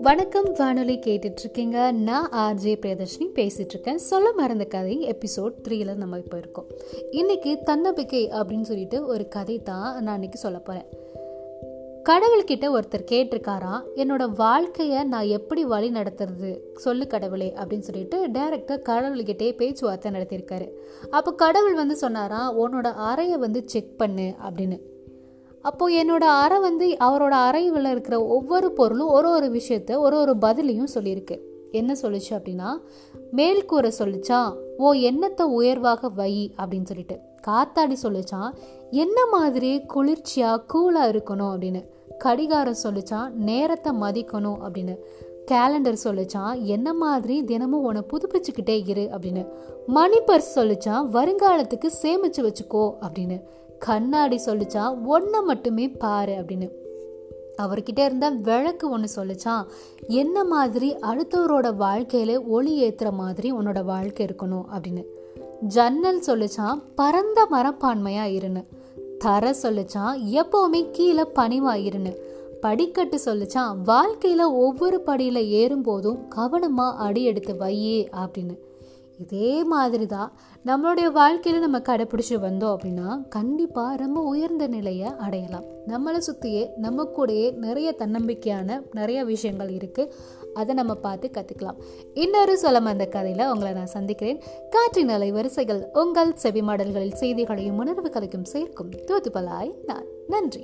வணக்கம் வானொலி கேட்டுட்டு இருக்கீங்க நான் ஆர்ஜே பிரியதர்ஷினி பேசிட்டு இருக்கேன் சொல்ல மறந்த கதை எபிசோட் த்ரீல நம்ம இப்போ இருக்கோம். இன்னைக்கு தன்னம்பிக்கை அப்படின்னு சொல்லிட்டு ஒரு கதை தான் நான் இன்னைக்கு சொல்ல போறேன். கடவுள்கிட்ட ஒருத்தர் கேட்டிருக்காராம் என்னோட வாழ்க்கையை நான் எப்படி வழி நடத்துறது? சொல்லு கடவுளே அப்படின்னு சொல்லிட்டு டைரக்டர் கடவுள்கிட்டே பேச்சுவார்த்தை நடத்தியிருக்காரு. அப்போ கடவுள் வந்து சொன்னாராம் உன்னோட அறையை வந்து செக் பண்ணு அப்படின்னு. அப்போது என்னோட அறை வந்து அவரோட அறைவில் இருக்கிற ஒவ்வொரு பொருளும் ஒரு ஒரு விஷயத்த ஒரு ஒரு பதிலையும் சொல்லியிருக்கு. என்ன சொல்லிச்சு அப்படின்னா மேல்கூரை சொல்லிச்சா ஓ எண்ணத்தை உயர்வாக வை அப்படின்னு சொல்லிட்டு. காத்தாடி சொல்லிச்சான் என்ன மாதிரி குளிர்ச்சியா கூலா இருக்கணும் அப்படின்னு. கடிகாரம் சொல்லிச்சான் நேரத்தை மதிக்கணும் அப்படின்னு. கேலண்டர் சொல்லிச்சான் என்ன மாதிரி தினமும் உன்னை புதுப்பிச்சுக்கிட்டே இரு அப்படின்னு. மணி பர்ஸ் சொல்லிச்சான் வருங்காலத்துக்கு சேமிச்சு வச்சுக்கோ அப்படின்னு. கண்ணாடி சொல்லிச்சா ஒன்றை மட்டுமே பாரு அப்படின்னு. அவர்கிட்ட இருந்த விளக்கு ஒன்று சொல்லிச்சான் என்ன மாதிரி அடுத்தவரோட வாழ்க்கையில ஒளி ஏத்துற மாதிரி உன்னோட வாழ்க்கை இருக்கணும் அப்படின்னு. ஜன்னல் சொல்லிச்சான் பரந்த மரப்பான்மையா இருன்னு. தர சொல்லிச்சான் எப்பவுமே கீழே பணிவா இருன்னு. படிக்கட்டு சொல்லிச்சான் வாழ்க்கையில ஒவ்வொரு படியில ஏறும்போதும் கவனமாக கவனமா அடி எடுத்து வையே அப்படின்னு. இதே மாதிரி தான் நம்மளுடைய வாழ்க்கையில் நம்ம கடைப்பிடிச்சி வந்தோம் அப்படின்னா கண்டிப்பாக ரொம்ப உயர்ந்த நிலையை அடையலாம். நம்மளை சுற்றியே நம்ம கூடயே நிறைய தன்னம்பிக்கையான நிறைய விஷயங்கள் இருக்குது அதை நம்ம பார்த்து கற்றுக்கலாம் இன்னொரு சொல்லம் அந்த கதையில் உங்களை நான் சந்திக்கிறேன். காற்றின் அலை வரிசைகள் உங்கள் செவி மாடல்களில் செய்திகளையும் உணர்வு கலைக்கும் சேர்க்கும். தூத்துப்பலாய் நான். நன்றி.